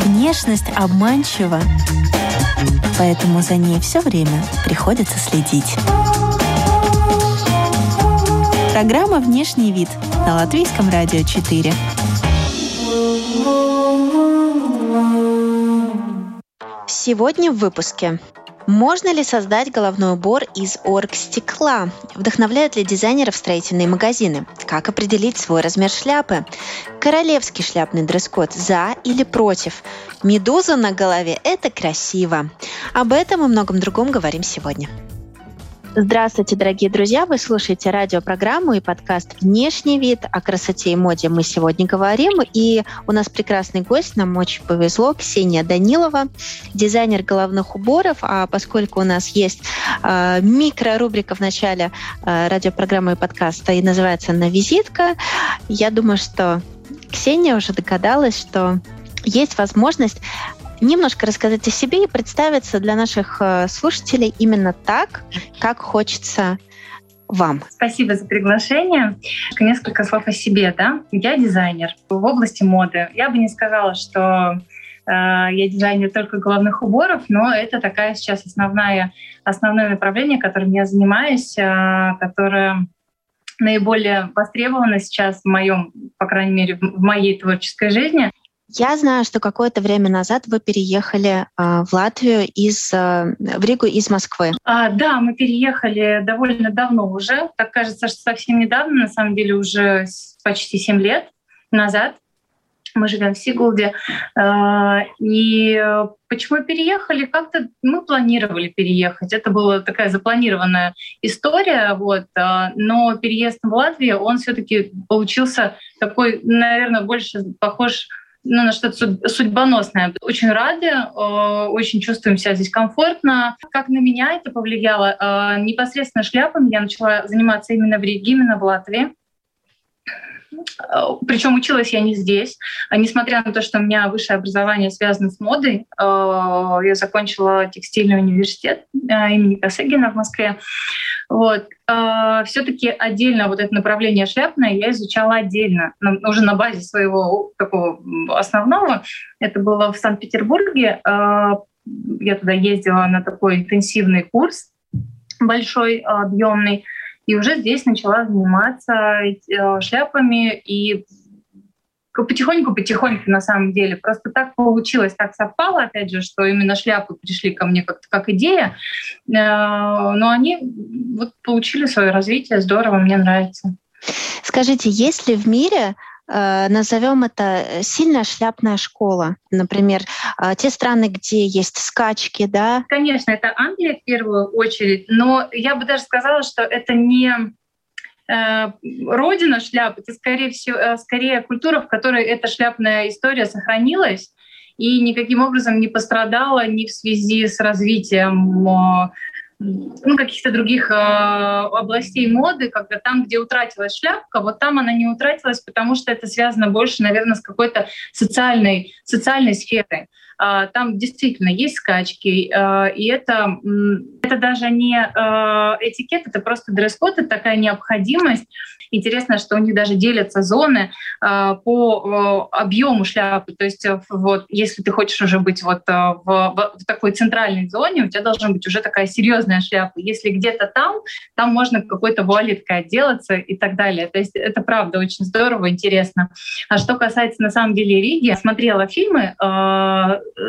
Внешность обманчива, поэтому за ней все время приходится следить. Программа «Внешний вид» на Латвийском радио 4. Сегодня в выпуске. Можно ли создать головной убор из оргстекла? Вдохновляют ли дизайнеров строительные магазины? Как определить свой размер шляпы? Королевский шляпный дресс-код за или против? Медуза на голове – это красиво. Об этом и многом другом говорим сегодня. Здравствуйте, дорогие друзья! Вы слушаете радиопрограмму и подкаст «Внешний вид». О красоте и моде мы сегодня говорим. И у нас прекрасный гость, нам очень повезло, Ксения Данилова, дизайнер головных уборов. А поскольку у нас есть э, микрорубрика в начале э, радиопрограммы и подкаста, и называется она «Визитка», я думаю, что Ксения уже догадалась, что есть возможность немножко рассказать о себе и представиться для наших э, слушателей именно так, как хочется вам. Спасибо за приглашение. Несколько слов о себе. Да? Я дизайнер в области моды. Я бы не сказала, что э, я дизайнер только головных уборов, но это такая сейчас основная, основное направление, которым я занимаюсь, э, которое наиболее востребовано сейчас в моем, по крайней мере, в моей творческой жизни. Я знаю, что какое-то время назад вы переехали э, в Латвию из э, в Ригу из Москвы. А, да, мы переехали довольно давно уже. Так кажется, что совсем недавно, на самом деле уже почти 7 лет назад. Мы живем в Сигулде. Э, и почему переехали? Как-то мы планировали переехать. Это была такая запланированная история. Вот. Но переезд в Латвию, он все таки получился такой, наверное, больше похож ну, на что-то судьбоносное. Очень рады, э, очень чувствуем себя здесь комфортно. Как на меня это повлияло? Э, непосредственно шляпами я начала заниматься именно в Риге, именно в Латвии. Э, Причем училась я не здесь. Несмотря на то, что у меня высшее образование связано с модой, я закончила текстильный университет имени Косыгина в Москве. Вот. А, Все-таки отдельно вот это направление шляпное я изучала отдельно, уже на базе своего такого основного. Это было в Санкт-Петербурге. А, я туда ездила на такой интенсивный курс, большой, объемный, и уже здесь начала заниматься э, шляпами и потихоньку-потихоньку на самом деле. Просто так получилось, так совпало, опять же, что именно шляпы пришли ко мне как, как идея, э, но они вот получили свое развитие, здорово, мне нравится. Скажите, есть ли в мире назовем это сильная шляпная школа, например, э, те страны, где есть скачки, да? Конечно, это Англия в первую очередь, но я бы даже сказала, что это не Э, родина шляп, это скорее всего, э, скорее культура, в которой эта шляпная история сохранилась и никаким образом не пострадала ни в связи с развитием э, ну, каких-то других э, областей моды, когда там, где утратилась шляпка, вот там она не утратилась, потому что это связано больше, наверное, с какой-то социальной, социальной сферой. Э, там действительно есть скачки, э, и это, это даже не э, этикет, это просто дресс-код, это такая необходимость. Интересно, что у них даже делятся зоны по объему шляпы. То есть э, вот, если ты хочешь уже быть вот в, в, такой центральной зоне, у тебя должна быть уже такая серьезная шляпа. Если где-то там, там можно какой-то вуалеткой отделаться и так далее. То есть это правда очень здорово, интересно. А что касается на самом деле Риги, я смотрела фильмы,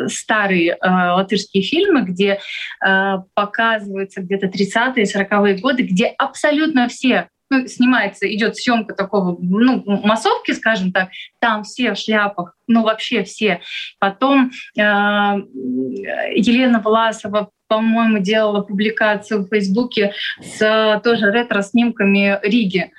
старые э, латышские фильмы, где э, показываются где-то 30-е, 40-е годы, где абсолютно все ну, снимается, идет съемка такого, ну, массовки, скажем так, там все в шляпах, ну, вообще все. Потом э, Елена Власова, по-моему, делала публикацию в Фейсбуке с тоже ретро-снимками Риги,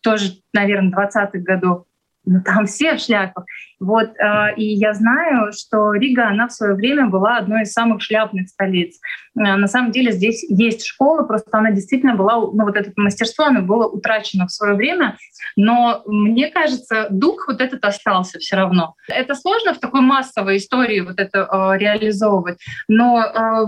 тоже, наверное, 20-х годов ну, там все в шляпах. Вот, э, и я знаю, что Рига, она в свое время была одной из самых шляпных столиц. Э, на самом деле здесь есть школа, просто она действительно была, ну вот это мастерство, оно было утрачено в свое время, но мне кажется, дух вот этот остался все равно. Это сложно в такой массовой истории вот это э, реализовывать, но э,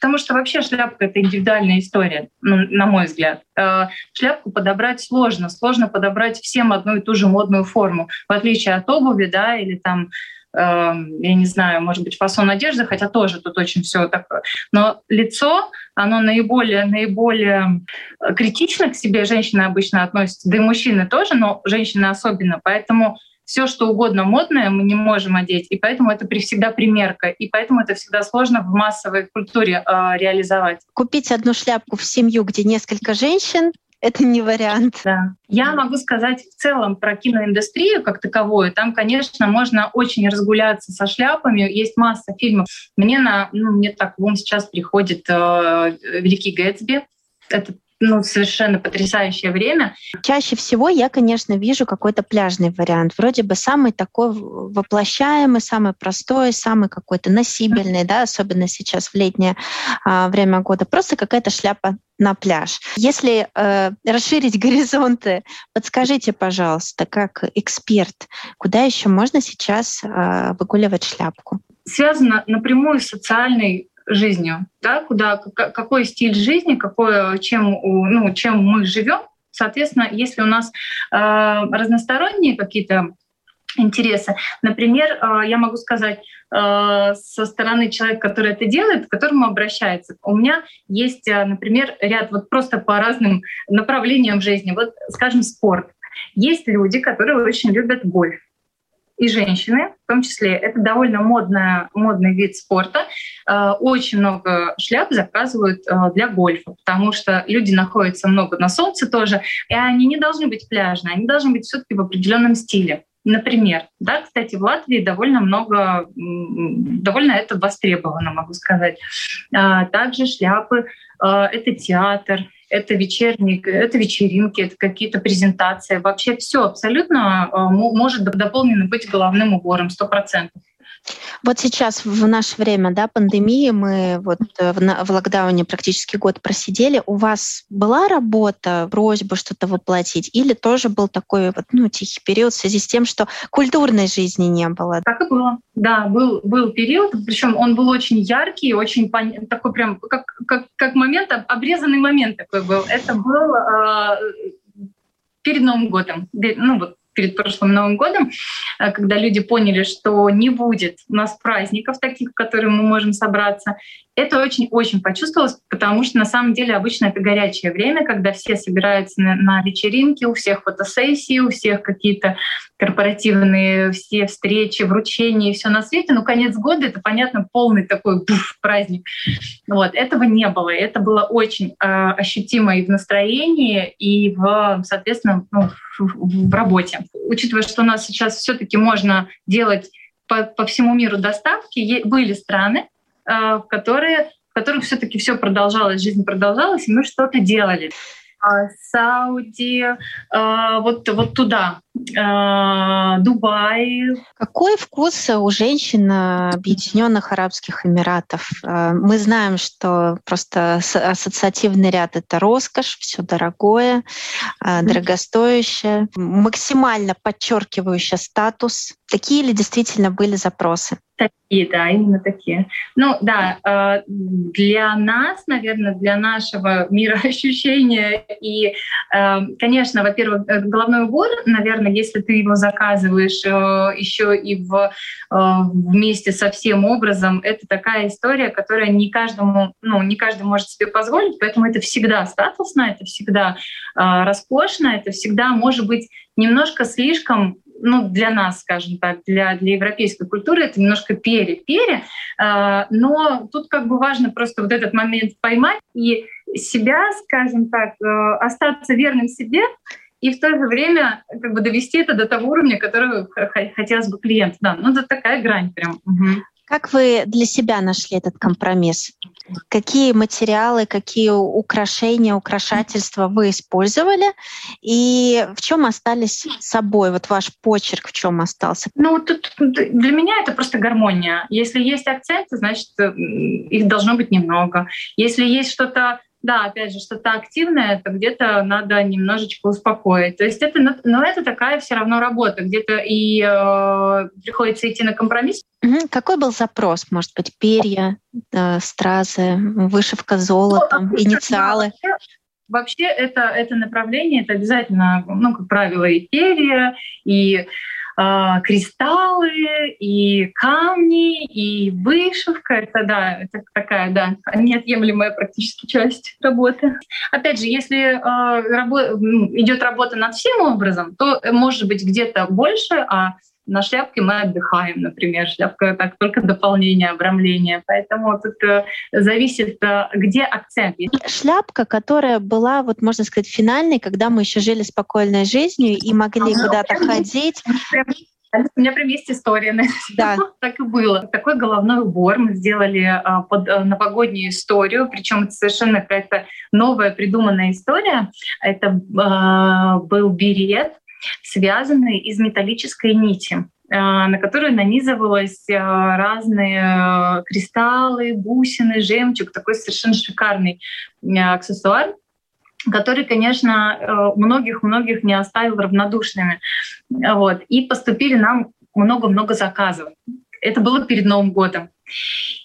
Потому что вообще шляпка — это индивидуальная история, ну, на мой взгляд. Э, шляпку подобрать сложно. Сложно подобрать всем одну и ту же модную форму. В отличие от обуви, да, или там эм, я не знаю, может быть, фасон одежды, хотя тоже тут очень все такое. Но лицо, оно наиболее, наиболее критично к себе женщины обычно относятся, да и мужчины тоже, но женщины особенно. Поэтому все, что угодно модное, мы не можем одеть, и поэтому это всегда примерка, и поэтому это всегда сложно в массовой культуре э, реализовать. Купить одну шляпку в семью, где несколько женщин, это не вариант. Да. Я могу сказать в целом про киноиндустрию как таковую. Там, конечно, можно очень разгуляться со шляпами. Есть масса фильмов. Мне на, ну, мне так в ум сейчас приходит э, Великий Гэтсби. Это ну, совершенно потрясающее время. Чаще всего я, конечно, вижу какой-то пляжный вариант. Вроде бы самый такой воплощаемый, самый простой, самый какой-то носибельный, да, особенно сейчас в летнее а, время года. Просто какая-то шляпа на пляж. Если э, расширить горизонты, подскажите, пожалуйста, как эксперт, куда еще можно сейчас э, выгуливать шляпку? Связано напрямую с социальной жизнью, да, куда, какой стиль жизни, какой, чем, ну, чем мы живем. Соответственно, если у нас э, разносторонние какие-то интересы. Например, э, я могу сказать э, со стороны человека, который это делает, к которому обращается. У меня есть, э, например, ряд вот просто по разным направлениям жизни. Вот, скажем, спорт. Есть люди, которые очень любят гольф и женщины, в том числе. Это довольно модная, модный вид спорта. Э, очень много шляп заказывают э, для гольфа, потому что люди находятся много на солнце тоже, и они не должны быть пляжные, они должны быть все таки в определенном стиле. Например, да, кстати, в Латвии довольно много, довольно это востребовано, могу сказать. А, также шляпы — это театр, это вечерние, это вечеринки, это какие-то презентации. Вообще все абсолютно а, может дополнено быть головным убором, сто процентов. Вот сейчас в наше время, да, пандемии, мы вот э, в, в локдауне практически год просидели. У вас была работа, просьба что-то воплотить, или тоже был такой вот, ну, тихий период в связи с тем, что культурной жизни не было? Так и было. Да, был, был период, причем он был очень яркий, очень такой прям, как, как, как момент, обрезанный момент такой был. Это был э, перед Новым годом, ну вот перед прошлым Новым годом, э, когда люди поняли, что не будет у нас праздников таких, в которые мы можем собраться. Это очень-очень почувствовалось, потому что на самом деле обычно это горячее время, когда все собираются на, на вечеринке, у всех фотосессии, у всех какие-то корпоративные все встречи, вручения и все на свете. Ну, конец года — это, понятно, полный такой буф, праздник. Вот. Этого не было. Это было очень э, ощутимо и в настроении, и, в, соответственно, ну, в, в работе. Учитывая, что у нас сейчас все таки можно делать по, по всему миру доставки, были страны, в которые в которых все-таки все продолжалось, жизнь продолжалась, и мы что-то делали. А, Сауди, а, вот, вот туда, а, Дубай. Какой вкус у женщин Объединенных Арабских Эмиратов? Мы знаем, что просто ассоциативный ряд — это роскошь, все дорогое, дорогостоящее, максимально подчеркивающее статус. Какие ли действительно были запросы? Такие, да, именно такие. Ну да, э, для нас, наверное, для нашего мироощущения и, э, конечно, во-первых, э, головной убор, наверное, если ты его заказываешь еще и в, вместе со всем образом, это такая история, которая не каждому, ну, не каждый может себе позволить, поэтому это всегда статусно, это всегда роскошно, это всегда может быть немножко слишком ну, для нас, скажем так, для, для европейской культуры это немножко пере-пере, а, но тут как бы важно просто вот этот момент поймать и себя, скажем так, э, остаться верным себе и в то же время как бы довести это до того уровня, который хотелось бы клиенту. Да, ну это такая грань прям. Угу. Как вы для себя нашли этот компромисс? Какие материалы, какие украшения, украшательства вы использовали? И в чем остались собой? Вот ваш почерк в чем остался? Ну, тут для меня это просто гармония. Если есть акценты, значит, их должно быть немного. Если есть что-то да, опять же, что-то активное, то где-то надо немножечко успокоить. То есть это, но ну, это такая все равно работа, где-то и э, приходится идти на компромисс. Какой был запрос? Может быть, перья, э, стразы, вышивка золотом, ну, инициалы? Вообще это, это направление, это обязательно, ну, как правило, и перья, и э, кристаллы, и камни, и вышивка. Это да, это такая, да, неотъемлемая практически часть работы. Опять же, если э, рабо- идет работа над всем образом, то может быть где-то больше, а на шляпке мы отдыхаем, например. Шляпка — так только дополнение, обрамление. Поэтому тут э, зависит, э, где акцент. Шляпка, которая была, вот можно сказать, финальной, когда мы еще жили спокойной жизнью и могли а, куда-то ходить. У меня прям есть история на да. так и было. Такой головной убор мы сделали а, под а, новогоднюю историю, причем это совершенно какая-то новая придуманная история. Это а, был берет, связанные из металлической нити а, на которую нанизывалось а, разные а, кристаллы, бусины, жемчуг, такой совершенно шикарный аксессуар который, конечно, многих-многих не оставил равнодушными. Вот. И поступили нам много-много заказов. Это было перед Новым годом.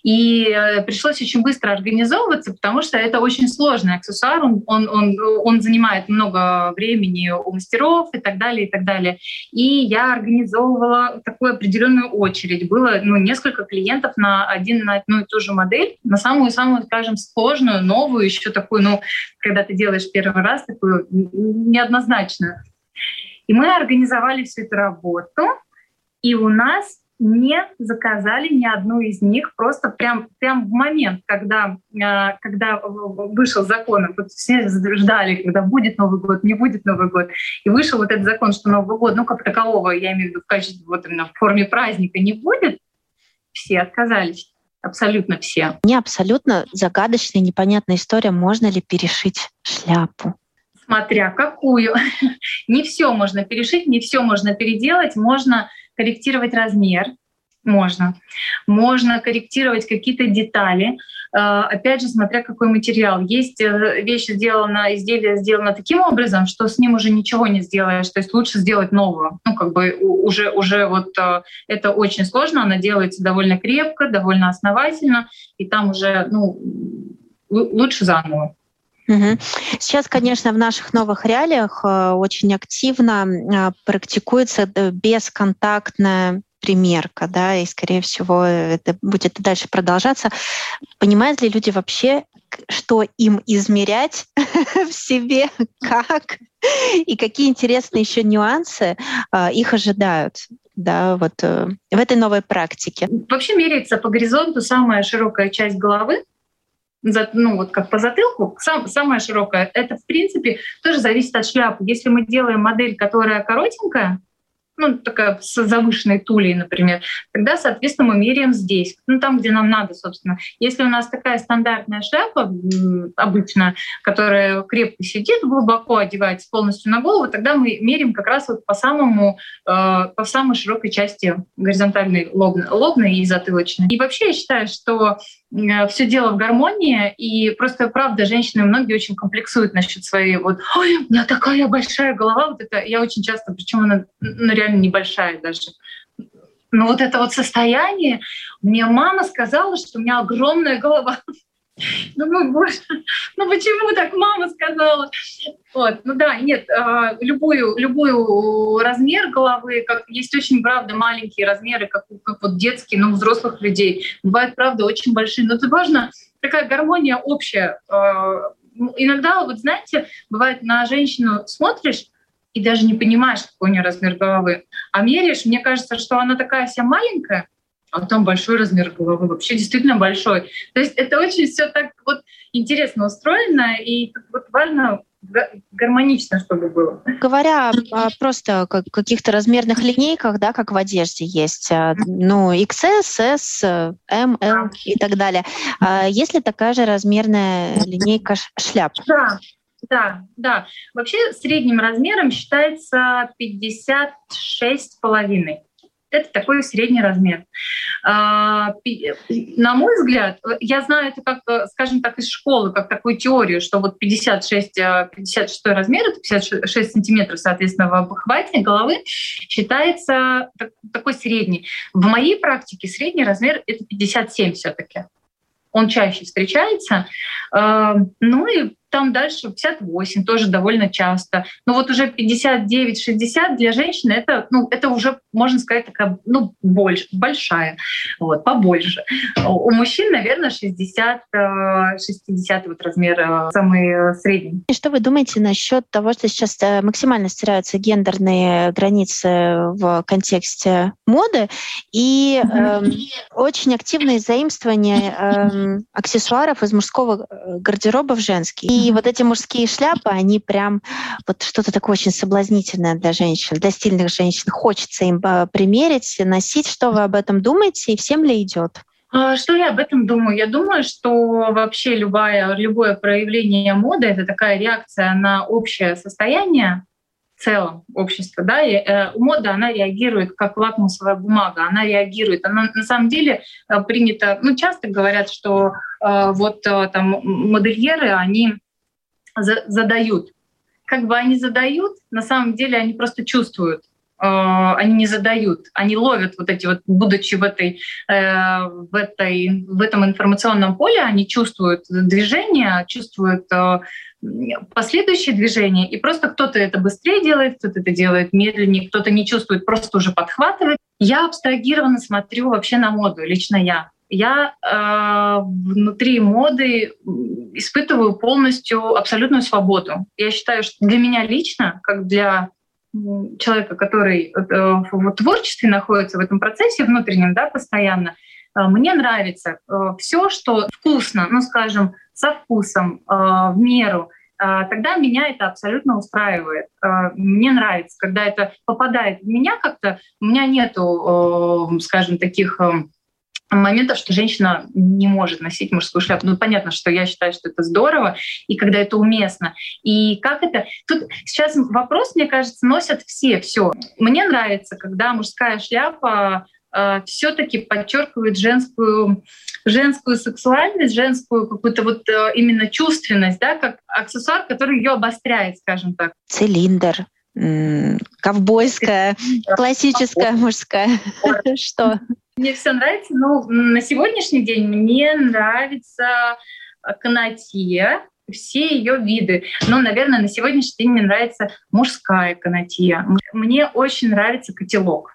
И э, пришлось очень быстро организовываться, потому что это очень сложный аксессуар, он, он, он, он занимает много времени у мастеров и так далее, и так далее. И я организовывала такую определенную очередь. Было ну, несколько клиентов на один на одну и ту же модель, на самую-самую, скажем, сложную, новую, еще такую, ну, когда ты делаешь первый раз, такую неоднозначную. И мы организовали всю эту работу, и у нас не заказали ни одну из них, просто прям, прям в момент, когда, э, когда вышел закон, вот все ждали, когда будет Новый год, не будет Новый год, и вышел вот этот закон, что Новый год, ну как такового, я имею в виду в качестве, вот именно в форме праздника не будет, все отказались. Абсолютно все. Мне абсолютно загадочная, непонятная история, можно ли перешить шляпу смотря какую. не все можно перешить, не все можно переделать. Можно корректировать размер, можно. Можно корректировать какие-то детали. Э, опять же, смотря какой материал. Есть э, вещь сделана, изделие сделано таким образом, что с ним уже ничего не сделаешь. То есть лучше сделать новую. Ну, как бы уже, уже вот э, это очень сложно. Она делается довольно крепко, довольно основательно. И там уже, ну, лучше заново. Сейчас, конечно, в наших новых реалиях э, очень активно э, практикуется э, бесконтактная примерка, да, и, скорее всего, это будет дальше продолжаться. Понимают ли люди вообще, что им измерять в себе, как и какие интересные еще нюансы их ожидают? да, вот в этой новой практике? Вообще меряется по горизонту самая широкая часть головы, ну вот как по затылку, сам, самая широкая, это в принципе тоже зависит от шляпы. Если мы делаем модель, которая коротенькая, ну, такая с завышенной тулей, например, тогда, соответственно, мы меряем здесь, ну, там, где нам надо, собственно. Если у нас такая стандартная шляпа, обычно, которая крепко сидит, глубоко одевается полностью на голову, тогда мы меряем как раз вот по самому, э, по самой широкой части горизонтальной лобной, лобной и затылочной. И вообще я считаю, что все дело в гармонии, и просто, правда, женщины многие очень комплексуют насчет своей вот «Ой, у меня такая большая голова», вот это я очень часто, причем она ну, реально небольшая даже. Но вот это вот состояние, мне мама сказала, что у меня огромная голова. Ну, боже, ну почему так мама сказала? Вот, ну да, нет, а, любую, любую размер головы, как есть очень, правда, маленькие размеры, как, как вот детские, но ну, взрослых людей. Бывают, правда, очень большие. Но это важно, такая гармония общая. А, ну, иногда, вот знаете, бывает, на женщину смотришь, и даже не понимаешь, какой у нее размер головы. А меряешь, мне кажется, что она такая вся маленькая, а там большой размер головы, вообще действительно большой. То есть это очень все так вот интересно устроено, и вот важно гармонично, чтобы было. Говоря о просто каких-то размерных линейках, да, как в одежде есть, а, ну, XS, S, M, L и так далее. А есть ли такая же размерная линейка шляп? Да, да, да. Вообще средним размером считается 56 с половиной. это такой средний размер. А, на мой взгляд, я знаю это как, скажем так, из школы, как такую теорию, что вот 56, 56 а, размер, это 56 сантиметров, соответственно, в обхвате головы, считается такой средний. В моей практике средний размер — это 57 все таки он чаще встречается. Ну и там дальше 58, тоже довольно часто. Но вот уже 59-60 для женщины это, ну, это уже, можно сказать, такая, ну, больше, большая, вот, побольше. У мужчин, наверное, 60, 60 э, вот размер э, самый средний. И что вы думаете насчет того, что сейчас э, максимально стираются гендерные границы в контексте моды и э, очень активное заимствование э, аксессуаров из мужского гардероба в женский. И и вот эти мужские шляпы, они прям вот что-то такое очень соблазнительное для женщин, для стильных женщин. Хочется им а, примерить, носить. Что вы об этом думаете и всем ли идет? А, что я об этом думаю? Я думаю, что вообще любое, любое проявление моды — это такая реакция на общее состояние в целом общества. Да? И, э, мода, она реагирует как лакмусовая бумага, она реагирует. Она на самом деле э, принято, ну часто говорят, что э, вот э, там модельеры, они задают. Как бы они задают, на самом деле они просто чувствуют э, они не задают, они ловят вот эти вот, будучи в этой, э, в этой, в этом информационном поле, они чувствуют движение, чувствуют э, последующие движения, и просто кто-то это быстрее делает, кто-то это делает медленнее, кто-то не чувствует, просто уже подхватывает. Я абстрагированно смотрю вообще на моду, лично я я э, внутри моды испытываю полностью абсолютную свободу. Я считаю, что для меня лично, как для человека, который э, в творчестве находится в этом процессе внутреннем, да, постоянно, э, мне нравится э, все, что вкусно, ну, скажем, со вкусом, э, в меру, э, тогда меня это абсолютно устраивает. Э, мне нравится, когда это попадает в меня как-то, у меня нету, э, скажем, таких моментов, что женщина не может носить мужскую шляпу. Ну, понятно, что я считаю, что это здорово, и когда это уместно. И как это... Тут сейчас вопрос, мне кажется, носят все, все. Мне нравится, когда мужская шляпа э, все-таки подчеркивает женскую, женскую сексуальность, женскую какую-то вот э, именно чувственность, да, как аксессуар, который ее обостряет, скажем так. Цилиндр ковбойская, классическая мужская. Что? Мне все нравится. Ну, на сегодняшний день мне нравится канатье, все ее виды. Но, наверное, на сегодняшний день мне нравится мужская канатье. Мне очень нравится котелок.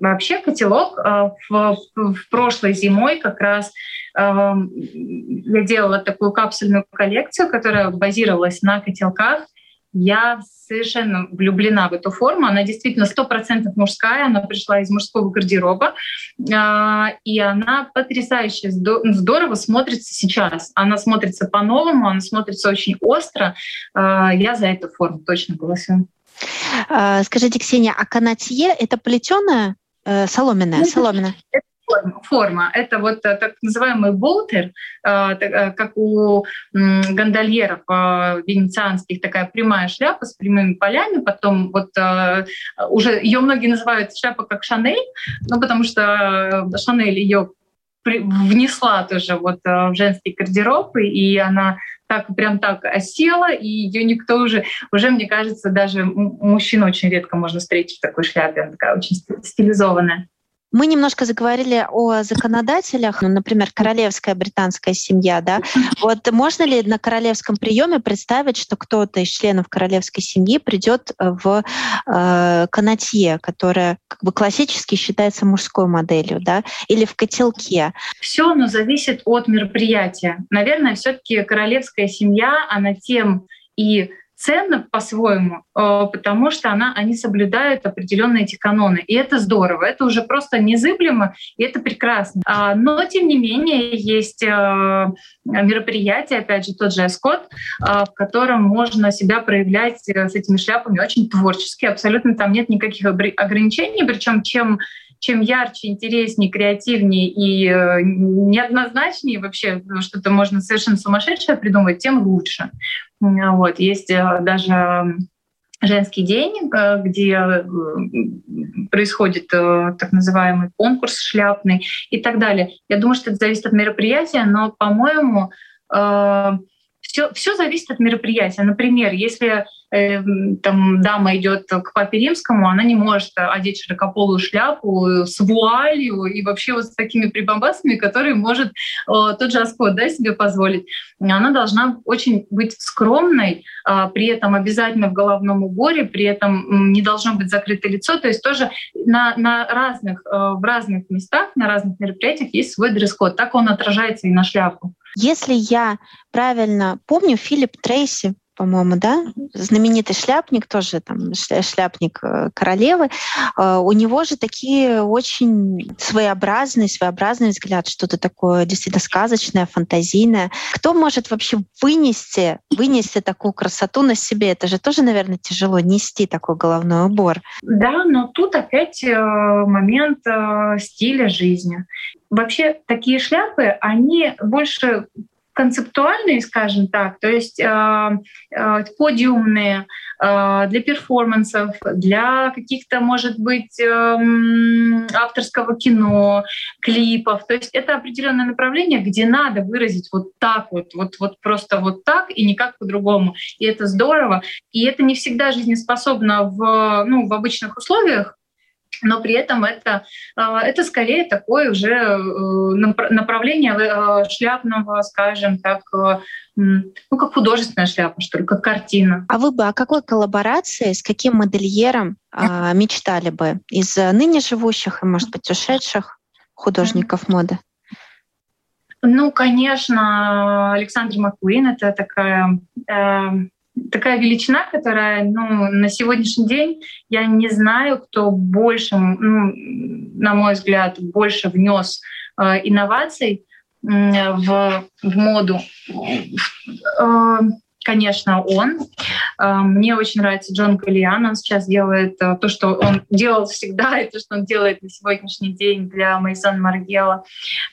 Вообще котелок э, в, в прошлой зимой как раз э, я делала такую капсульную коллекцию, которая базировалась на котелках. Я совершенно влюблена в эту форму. Она действительно сто процентов мужская, она пришла из мужского гардероба, а, и она потрясающе здорово смотрится сейчас. Она смотрится по-новому, она смотрится очень остро. А, я за эту форму точно голосую. А, скажите, Ксения, а канатье — это плетеная, э, соломенная? Ну, соломенная? Это форма. форма. Это вот э, так называемый болтер, э, э, как у гондольеров венецианских, такая прямая шляпа с прямыми полями. Потом вот уже ее многие называют шляпа как Шанель, ну потому что Шанель ее внесла тоже вот в женский гардероб, и она так прям так осела, и ее никто уже, уже, мне кажется, даже мужчин очень редко можно встретить в такой шляпе, она такая очень стилизованная. Мы немножко заговорили о законодателях, ну, например, королевская британская семья, да. Вот можно ли на королевском приеме представить, что кто-то из членов королевской семьи придет в э, канатье, которая как бы классически считается мужской моделью, да, или в котелке? Все, но зависит от мероприятия. Наверное, все-таки королевская семья, она тем и ценно по-своему, э, потому что она, они соблюдают определенные эти каноны. И это здорово, это уже просто незыблемо, и это прекрасно. А, но, тем не менее, есть э, мероприятие, опять же, тот же Эскот, в котором можно себя проявлять э, с этими шляпами очень творчески, абсолютно там нет никаких ограничений, причем чем чем ярче, интереснее, креативнее и э, неоднозначнее вообще что-то можно совершенно сумасшедшее придумать, тем лучше. Вот. Есть э, даже женский день, э, где происходит так называемый конкурс шляпный и так далее. Я думаю, что это зависит от мероприятия, но, по-моему, все, все зависит от мероприятия. Например, если там дама идет к папе римскому, она не может одеть широкополую шляпу с вуалью и вообще вот с такими прибамбасами, которые может э, тот же Аскот да, себе позволить. Она должна очень быть скромной, э, при этом обязательно в головном уборе, при этом не должно быть закрыто лицо. То есть тоже на, на разных, э, в разных местах, на разных мероприятиях есть свой дресс-код. Так он отражается и на шляпу. Если я правильно помню, Филипп Трейси по-моему, да, знаменитый шляпник, тоже там шляпник э, королевы, э, у него же такие очень своеобразный, своеобразный взгляд, что-то такое действительно сказочное, фантазийное. Кто может вообще вынести, вынести такую красоту на себе? Это же тоже, наверное, тяжело нести такой головной убор. Да, но тут опять э, момент стиля жизни. Вообще такие шляпы, они больше концептуальные, скажем так, то есть э, э, подиумные э, для перформансов, для каких-то, может быть, э, авторского кино, клипов. То есть это определенное направление, где надо выразить вот так вот, вот, вот просто вот так и никак по-другому. И это здорово. И это не всегда жизнеспособно в, ну, в обычных условиях, но при этом это, а, это скорее такое уже э, направление э, шляпного, скажем так, э, ну, как художественная шляпа, что ли, как картина. А вы бы о какой коллаборации, с каким модельером а, мечтали бы из ныне живущих и, может быть, ушедших художников моды? Ну, конечно, Александр Маккуин — это такая такая величина, которая, ну, на сегодняшний день я не знаю, кто больше, ну, на мой взгляд, больше внес э, инноваций э, в, в моду. Э, конечно, он. А, мне очень нравится Джон Галлиан. Он сейчас делает а, то, что он делал всегда, и то, что он делает на сегодняшний день для Мейсон Маргела.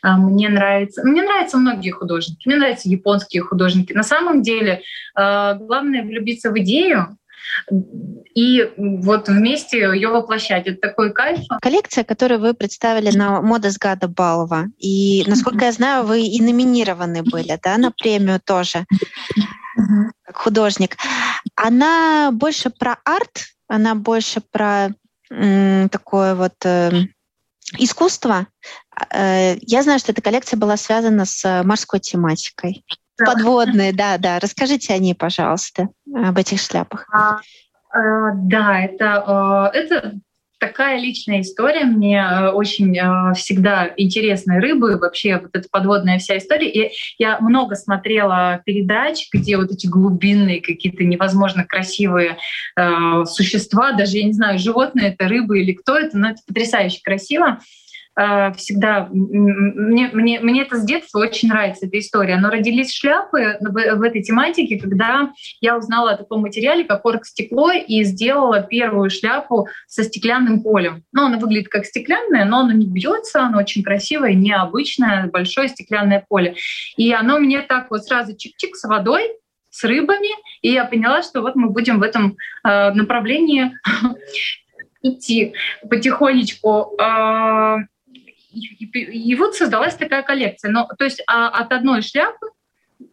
А, мне нравится, мне нравятся многие художники. Мне нравятся японские художники. На самом деле, главное влюбиться в идею, и вот вместе ее воплощать. Это такой кайф. Коллекция, которую вы представили на Мода с Гада Балова, и, насколько я знаю, вы и номинированы были да, на премию тоже как художник, она больше про арт, она больше про м, такое вот э, искусство. Э, я знаю, что эта коллекция была связана с морской тематикой. Да. Подводные, да, да. Расскажите о ней, пожалуйста, об этих шляпах. А, э, да, это, э, это такая личная история. Мне э, очень э, всегда интересны рыбы, вообще вот эта подводная вся история. И я много смотрела передач, где вот эти глубинные какие-то невозможно красивые э, существа, даже я не знаю, животные это рыбы или кто это, но это потрясающе красиво. Э, всегда мне, мне, мне это с детства очень нравится эта история. Но родились шляпы в, в этой тематике, когда я узнала о таком материале, как оргстекло, и сделала первую шляпу со стеклянным полем. Ну, она выглядит как стеклянная, но она не бьется, она очень красивая, необычное, большое стеклянное поле. И оно мне так вот сразу чик-чик с водой, с рыбами, и я поняла, что вот мы будем в этом э, направлении идти потихонечку. Э, и, вот создалась такая коллекция. Но, то есть а, от одной шляпы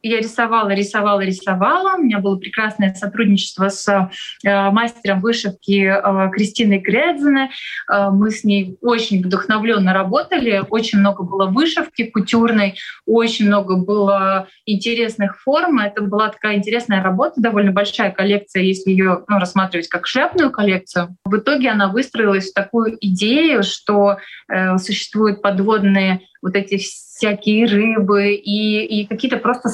я рисовала, рисовала, рисовала. У меня было прекрасное сотрудничество с э, мастером вышивки э, Кристиной Грядзиной. Э, мы с ней очень вдохновленно работали. Очень много было вышивки кутюрной, очень много было интересных форм. Это была такая интересная работа, довольно большая коллекция, если ее ну, рассматривать как шляпную коллекцию. В итоге она выстроилась в такую идею, что э, существуют подводные вот эти всякие рыбы и, и какие-то просто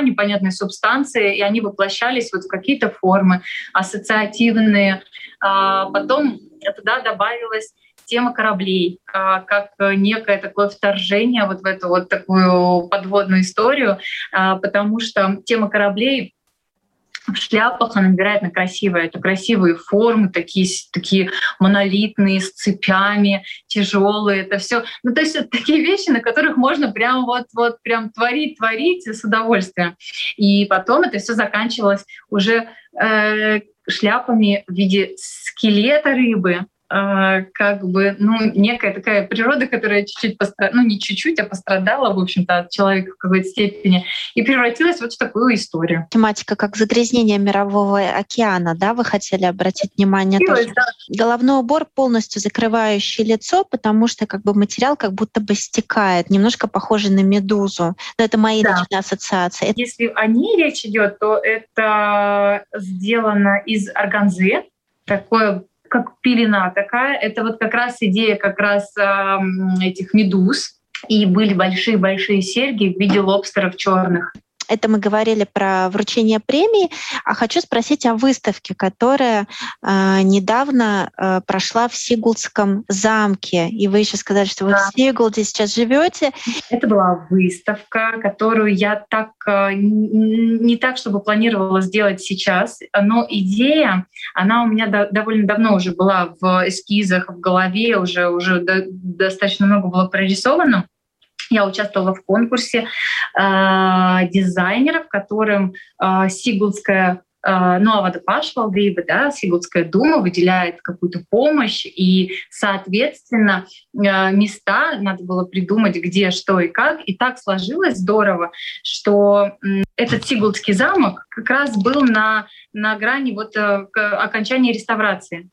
непонятные субстанции, и они воплощались вот в какие-то формы ассоциативные. А потом туда добавилась тема кораблей, а, как некое такое вторжение вот в эту вот такую подводную историю, а, потому что тема кораблей в шляпах она невероятно красивая. Это красивые формы, такие, такие монолитные, с цепями, тяжелые. Это все. Ну, то есть это такие вещи, на которых можно прям вот, вот прям творить, творить с удовольствием. И потом это все заканчивалось уже э, шляпами в виде скелета рыбы, как бы, ну, некая такая природа, которая чуть-чуть пострадала, ну, не чуть-чуть, а пострадала, в общем-то, от человека в какой-то степени, и превратилась вот в такую историю. Тематика как загрязнение мирового океана, да, вы хотели обратить внимание тоже? Да. Головной убор полностью закрывающий лицо, потому что как бы материал как будто бы стекает, немножко похожий на медузу. Но это мои да. личные ассоциации. Если о ней речь идет, то это сделано из органзы, такое как пелена такая. Это вот как раз идея как раз э, этих медуз. И были большие-большие серьги в виде лобстеров черных. Это мы говорили про вручение премии. А хочу спросить о выставке, которая э, недавно э, прошла в Сигулдском замке. И вы еще сказали, что вы да. в Сигулде сейчас живете. Это была выставка, которую я так э, не так, чтобы планировала сделать сейчас, но идея, она у меня до, довольно давно уже была в эскизах, в голове, уже, уже до, достаточно много было прорисовано. Я участвовала в конкурсе э, дизайнеров, которым э, Сигулдская э, ну, Авадапаш Валдеева, да, Сигулдская дума выделяет какую-то помощь, и, соответственно, э, места надо было придумать, где, что и как. И так сложилось здорово, что этот Сигулдский замок как раз был на, на грани вот, э, окончания реставрации.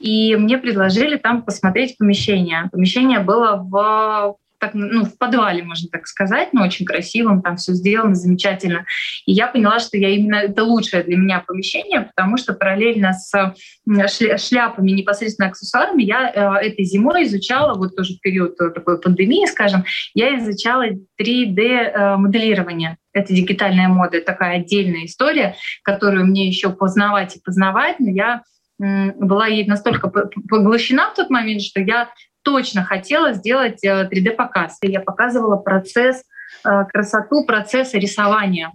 И мне предложили там посмотреть помещение. Помещение было в так, ну, в подвале, можно так сказать, но очень красивым, там все сделано замечательно. И я поняла, что я именно это лучшее для меня помещение, потому что параллельно с шляпами, непосредственно аксессуарами, я э, этой зимой изучала, вот тоже в период такой пандемии, скажем, я изучала 3D-моделирование. Э, это дигитальная мода, такая отдельная история, которую мне еще познавать и познавать, но я была ей настолько поглощена в тот момент, что я точно хотела сделать 3D-показ. Э, я показывала процесс, э, красоту процесса рисования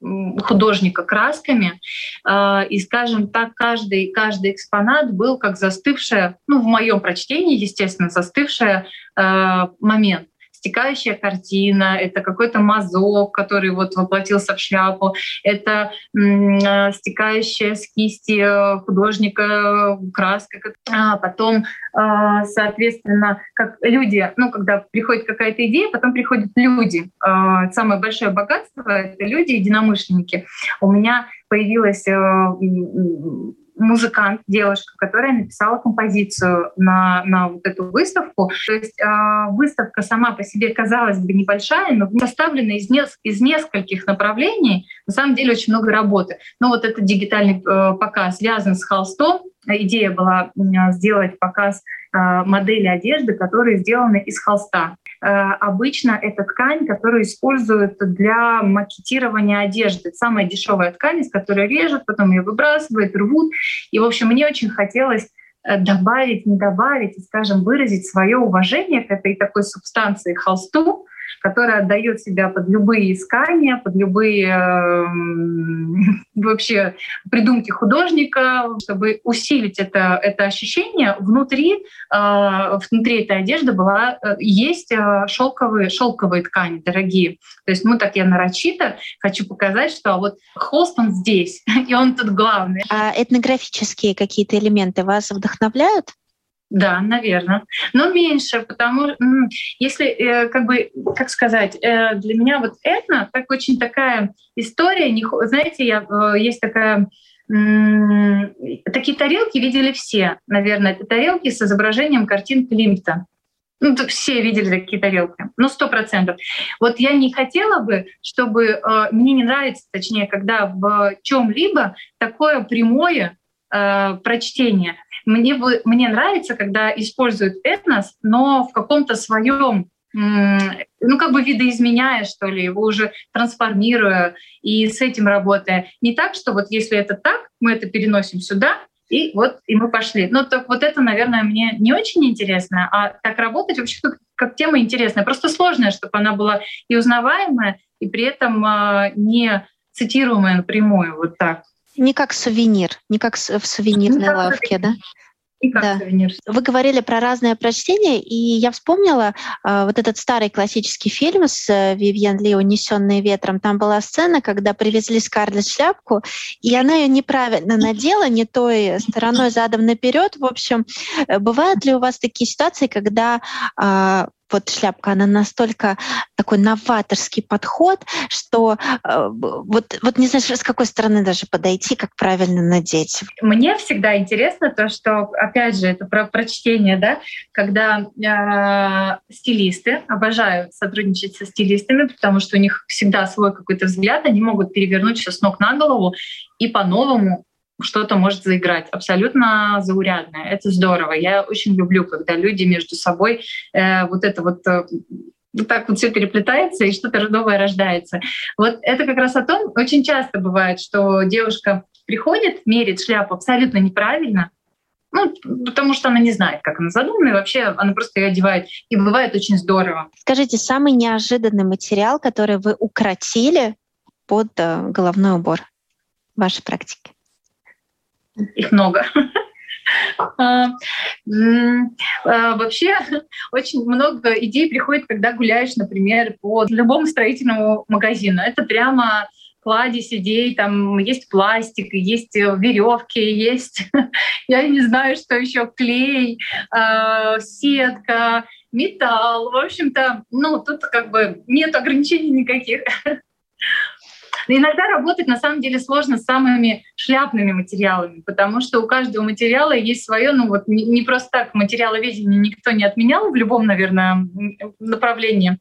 художника красками. Э, и, скажем так, каждый, каждый экспонат был как застывшая, ну, в моем прочтении, естественно, застывшая момент стекающая картина, это какой-то мазок, который вот воплотился в шляпу, это э, стекающая с кисти э, художника краска, а потом, э, соответственно, как люди, ну, когда приходит какая-то идея, потом приходят люди. Самое большое богатство — это люди, единомышленники. У меня появилась музыкант, девушка, которая написала композицию на, на вот эту выставку. То есть э, выставка сама по себе, казалось бы, небольшая, но составлена из, не, из нескольких направлений. На самом деле очень много работы. Но вот этот дигитальный э, показ связан с холстом. Идея была сделать показ э, модели одежды, которые сделаны из холста. Э, обычно это ткань, которую используют для макетирования одежды. Самая дешевая ткань, из которой режут, потом ее выбрасывают, рвут. И, в общем, мне очень хотелось э, добавить, не добавить, скажем, выразить свое уважение к этой такой субстанции холсту, которая отдает себя под любые искания, под любые э, вообще придумки художника, чтобы усилить это, это ощущение. Внутри, э, внутри этой одежды была, э, есть э, шелковые, шелковые ткани дорогие. То есть, ну так я нарочито хочу показать, что вот холст он здесь, и он тут главный. А этнографические какие-то элементы вас вдохновляют? Да, наверное. Но меньше, потому что если, э, как бы, как сказать, э, для меня вот это так очень такая история, не, знаете, я, э, есть такая такие тарелки видели все, наверное. Это тарелки с изображением картин Климта. Ну, все видели такие тарелки. Ну, сто процентов. Вот я не хотела бы, чтобы... Э, мне не нравится, точнее, когда в чем-либо такое прямое э, прочтение. Мне, мне нравится, когда используют этнос, но в каком-то своем ну, как бы видоизменяя, что ли, его уже трансформируя и с этим работая. Не так, что вот если это так, мы это переносим сюда, и вот и мы пошли. Ну, так вот это, наверное, мне не очень интересно, а так работать вообще как, как тема интересная. Просто сложная, чтобы она была и узнаваемая, и при этом э, не цитируемая напрямую, вот так. Не как сувенир, не как в сувенирной не лавке, да? и как Да. сувенир. Вы говорили про разное прочтение, и я вспомнила э, вот этот старый классический фильм с э, Вивьен Ли «Унесенные ветром». Там была сцена, когда привезли Скарлетт шляпку, и она ее неправильно надела, не той стороной задом наперед. В общем, э, бывают ли у вас такие ситуации, когда а, вот шляпка, она настолько такой новаторский подход, что э, вот, вот не знаешь, с какой стороны даже подойти, как правильно надеть. Мне всегда интересно то, что, опять же, это про прочтение, да, когда э, стилисты обожают сотрудничать со стилистами, потому что у них всегда свой какой-то взгляд, они могут перевернуть все с ног на голову и по-новому что-то может заиграть абсолютно заурядное. Это здорово. Я очень люблю, когда люди между собой э, вот это вот э, так вот все переплетается и что-то новое рождается. Вот это как раз о том, очень часто бывает, что девушка приходит, мерит шляпу абсолютно неправильно, ну, потому что она не знает, как она задумана, и вообще она просто ее одевает. И бывает очень здорово. Скажите, самый неожиданный материал, который вы укротили под э, головной убор в вашей практике? Их много. А, а, вообще очень много идей приходит, когда гуляешь, например, по любому строительному магазину. Это прямо кладезь идей, там есть пластик, есть веревки, есть, я не знаю, что еще, клей, а, сетка, металл. В общем-то, ну, тут как бы нет ограничений никаких. Иногда работать на самом деле сложно с самыми шляпными материалами, потому что у каждого материала есть свое, ну вот не просто так материаловедение никто не отменял в любом, наверное, направлении.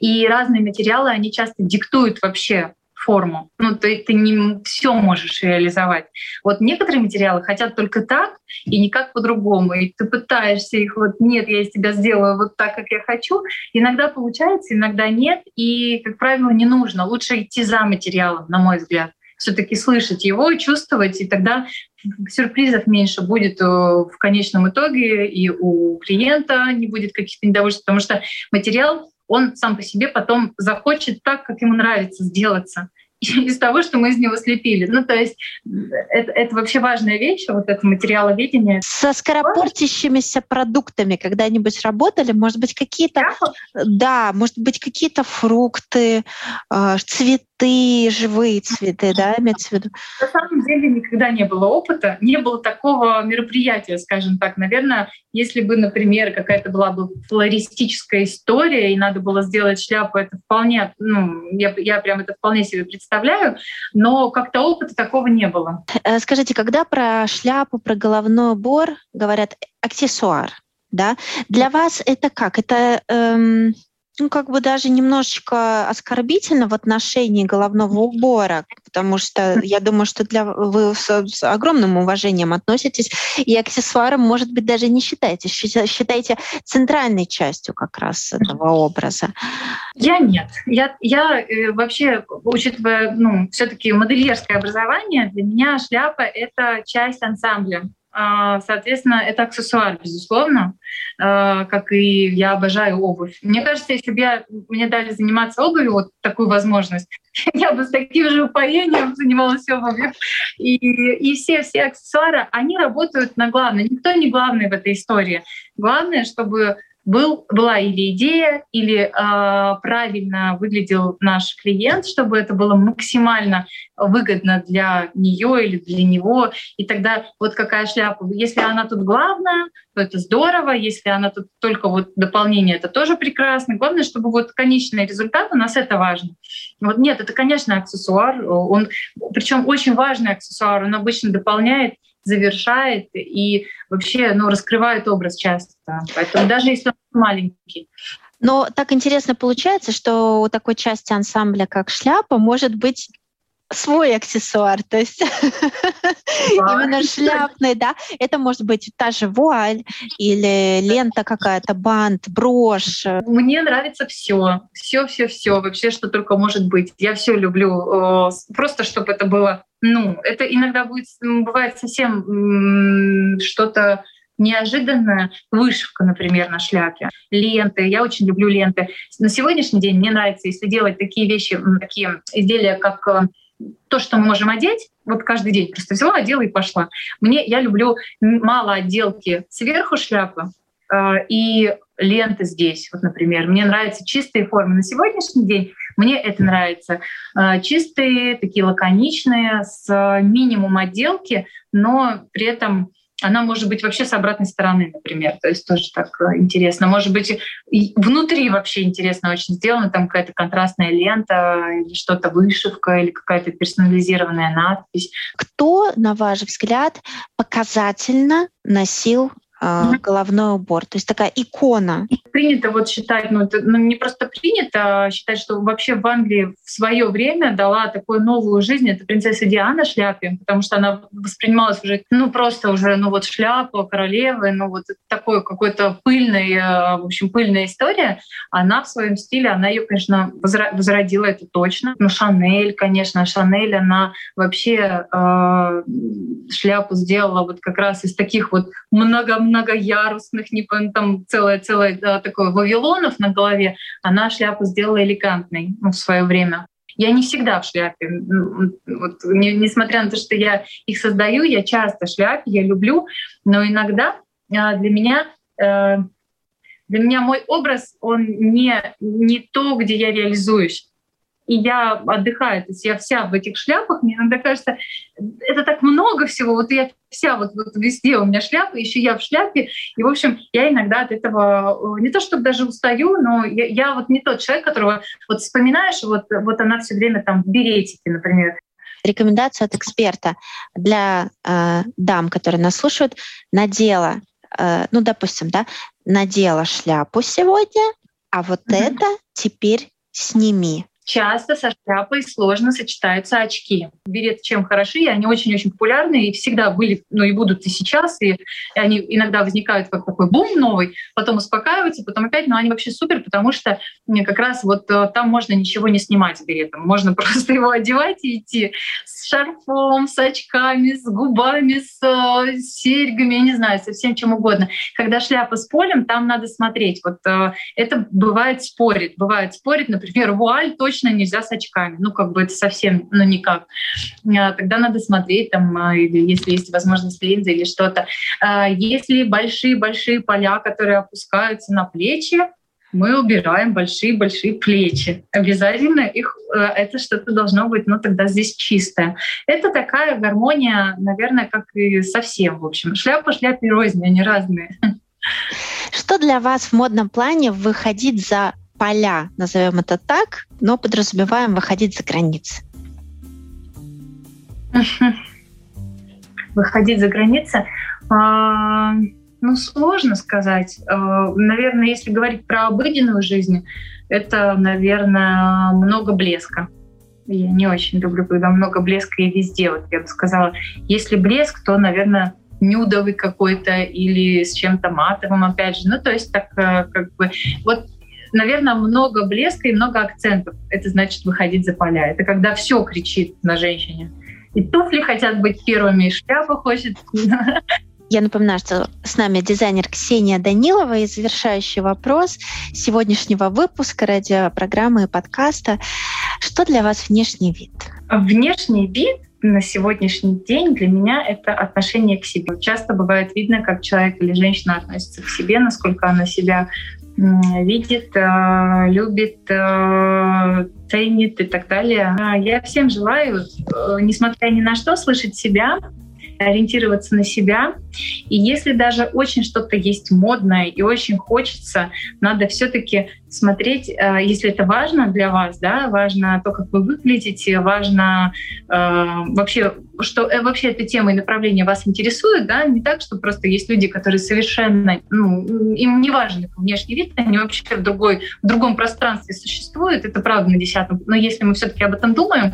И разные материалы, они часто диктуют вообще форму. Ну, ты, ты не все можешь реализовать. Вот некоторые материалы хотят только так и никак по-другому. И ты пытаешься их вот, нет, я из тебя сделаю вот так, как я хочу. Иногда получается, иногда нет. И, как правило, не нужно. Лучше идти за материалом, на мой взгляд все-таки слышать его, чувствовать, и тогда сюрпризов меньше будет э, в конечном итоге, и у клиента не будет каких-то недовольств, потому что материал он сам по себе потом захочет так, как ему нравится сделаться из того, что мы из него слепили. Ну, то есть это, это вообще важная вещь, вот это материаловедение. Со скоропортящимися продуктами когда-нибудь работали? Может быть, какие-то... Да, может быть, какие-то фрукты, э, цветы, живые цветы, да, имеется в виду? На самом деле никогда не было опыта, не было такого мероприятия, скажем так. Наверное, если бы, например, какая-то была бы флористическая история, и надо было сделать шляпу, это вполне, ну, я, я прям это вполне себе представляю, но как-то опыта такого не было. Э, скажите, когда про шляпу, про головной убор говорят аксессуар, да, для вас это как? Это эм, ну, как бы даже немножечко оскорбительно в отношении головного убора, потому что я думаю, что для вы с, с огромным уважением относитесь и аксессуаром, может быть, даже не считаете, считаете центральной частью как раз этого образа. Я нет. Я, я э, вообще, учитывая, ну, все-таки модельерское образование, для меня шляпа — это часть ансамбля. А, соответственно, это аксессуар, безусловно, а, как и я обожаю обувь. Мне кажется, если бы я, мне дали заниматься обувью, вот такую возможность, я бы с таким же упоением занималась обувью. И, и все, все аксессуары, они работают на главное. Никто не главный в этой истории. Главное, чтобы был, была или идея, или э, правильно выглядел наш клиент, чтобы это было максимально выгодно для нее или для него. И тогда вот какая шляпа. Если она тут главная, то это здорово. Если она тут только вот дополнение, это тоже прекрасно. Главное, чтобы вот конечный результат у нас это важно. Вот нет, это, конечно, аксессуар. Он, причем очень важный аксессуар. Он обычно дополняет завершает и вообще ну, раскрывает образ часто. Поэтому даже если он маленький. Но так интересно получается, что у такой части ансамбля, как шляпа, может быть свой аксессуар, то есть именно шляпный, да, это может быть та же вуаль или лента какая-то, бант, брошь. Мне нравится все, все, все, все, вообще, что только может быть. Я все люблю, просто чтобы это было, ну, это иногда будет, бывает совсем что-то неожиданная вышивка, например, на шляпе, ленты. Я очень люблю ленты. На сегодняшний день мне нравится, если делать такие вещи, такие изделия, как э, то, что мы можем одеть, вот каждый день просто взяла, одела и пошла. Мне, я люблю мало отделки сверху шляпы, э, и ленты здесь, вот, например. Мне нравятся чистые формы. На сегодняшний день мне это нравится. Э, чистые, такие лаконичные, с минимум отделки, но при этом она может быть вообще с обратной стороны, например. То есть тоже так э, интересно. Может быть, внутри вообще интересно очень сделано. Там какая-то контрастная лента или что-то вышивка или какая-то персонализированная надпись. Кто, на ваш взгляд, показательно носил mm-hmm. головной убор. То есть такая икона. Принято вот считать, ну, это, ну не просто принято а считать, что вообще в Англии в свое время дала такую новую жизнь. Это принцесса Диана шляпе, потому что она воспринималась уже, ну просто уже, ну вот шляпа королевы, ну вот такой какой-то пыльный, э, в общем, пыльная история. Она в своем стиле, она ее, конечно, возродила, это точно. Ну Шанель, конечно, Шанель, она вообще э, шляпу сделала вот как раз из таких вот много многоярусных, не там целое, целое да, такое вавилонов на голове, она шляпу сделала элегантной ну, в свое время. Я не всегда в шляпе. Вот, не, несмотря на то, что я их создаю, я часто шляпе, я люблю, но иногда а, для меня э, для меня мой образ, он не, не то, где я реализуюсь и я отдыхаю, то есть я вся в этих шляпах, мне иногда кажется, это так много всего, вот я вся вот, вот везде у меня шляпа, еще я в шляпе, и, в общем, я иногда от этого э, не то чтобы даже устаю, но я, я вот не тот человек, которого вот вспоминаешь, вот, вот она все время там в беретике, например, рекомендацию от эксперта для э, дам, которые нас слушают, надела, э, ну, допустим, да, надела шляпу сегодня, а вот mm-hmm. это теперь сними часто со шляпой сложно сочетаются очки. Берет чем хороши, и они очень-очень популярны, и всегда были, ну и будут и сейчас, и, и они иногда возникают как такой бум новый, потом успокаиваются, потом опять, но они вообще супер, потому что как раз вот э, там можно ничего не снимать с беретом, можно просто его одевать и идти с шарфом, с очками, с губами, с, э, с серьгами, я не знаю, со всем чем угодно. Когда шляпа с полем, там надо смотреть. Вот э, это бывает спорит, бывает спорит, например, вуаль точно точно нельзя с очками. Ну, как бы это совсем, ну, никак. А, тогда надо смотреть, там, а, или если есть возможность линзы или что-то. А, если большие-большие поля, которые опускаются на плечи, мы убираем большие-большие плечи. Обязательно их, э, это что-то должно быть, ну тогда здесь чистое. Это такая гармония, наверное, как и совсем, в общем. Шляпа шляпе рознь, они разные. Что для вас в модном плане выходить за поля, назовем это так, но подразумеваем выходить за границы? Выходить за границы? А, ну, сложно сказать. А, наверное, если говорить про обыденную жизнь, это, наверное, много блеска. Я не очень люблю, когда много блеска и везде. Вот я бы сказала, если блеск, то, наверное, нюдовый какой-то или с чем-то матовым, опять же. Ну, то есть так э, как бы... Вот наверное, много блеска и много акцентов. Это значит выходить за поля. Это когда все кричит на женщине. И туфли хотят быть первыми, и шляпа хочет. Я напоминаю, что с нами дизайнер Ксения Данилова и завершающий вопрос сегодняшнего выпуска радиопрограммы и подкаста. Что для вас внешний вид? Внешний вид на сегодняшний день для меня это отношение к себе. Часто бывает видно, как человек или женщина относится к себе, насколько она себя видит, э, любит, э, ценит и так далее. А я всем желаю, э, несмотря ни на что, слышать себя, ориентироваться на себя. И если даже очень что-то есть модное и очень хочется, надо все-таки смотреть, э, если это важно для вас, да, важно то, как вы выглядите, важно э, вообще, что э, вообще эта тема и направление вас интересует, да, не так, что просто есть люди, которые совершенно, ну, им не важен внешний вид, они вообще в, другой, в другом пространстве существуют, это правда на десятом, но если мы все-таки об этом думаем,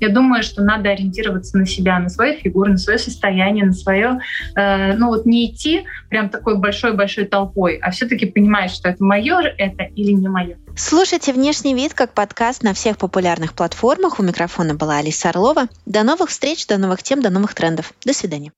я думаю, что надо ориентироваться на себя, на свою фигуру, на свое состояние, на свое, э, ну вот не идти прям такой большой-большой толпой, а все-таки понимать, что это мое это или не мое. Слушайте «Внешний вид» как подкаст на всех популярных платформах. У микрофона была Алиса Орлова. До новых встреч, до новых тем, до новых трендов. До свидания.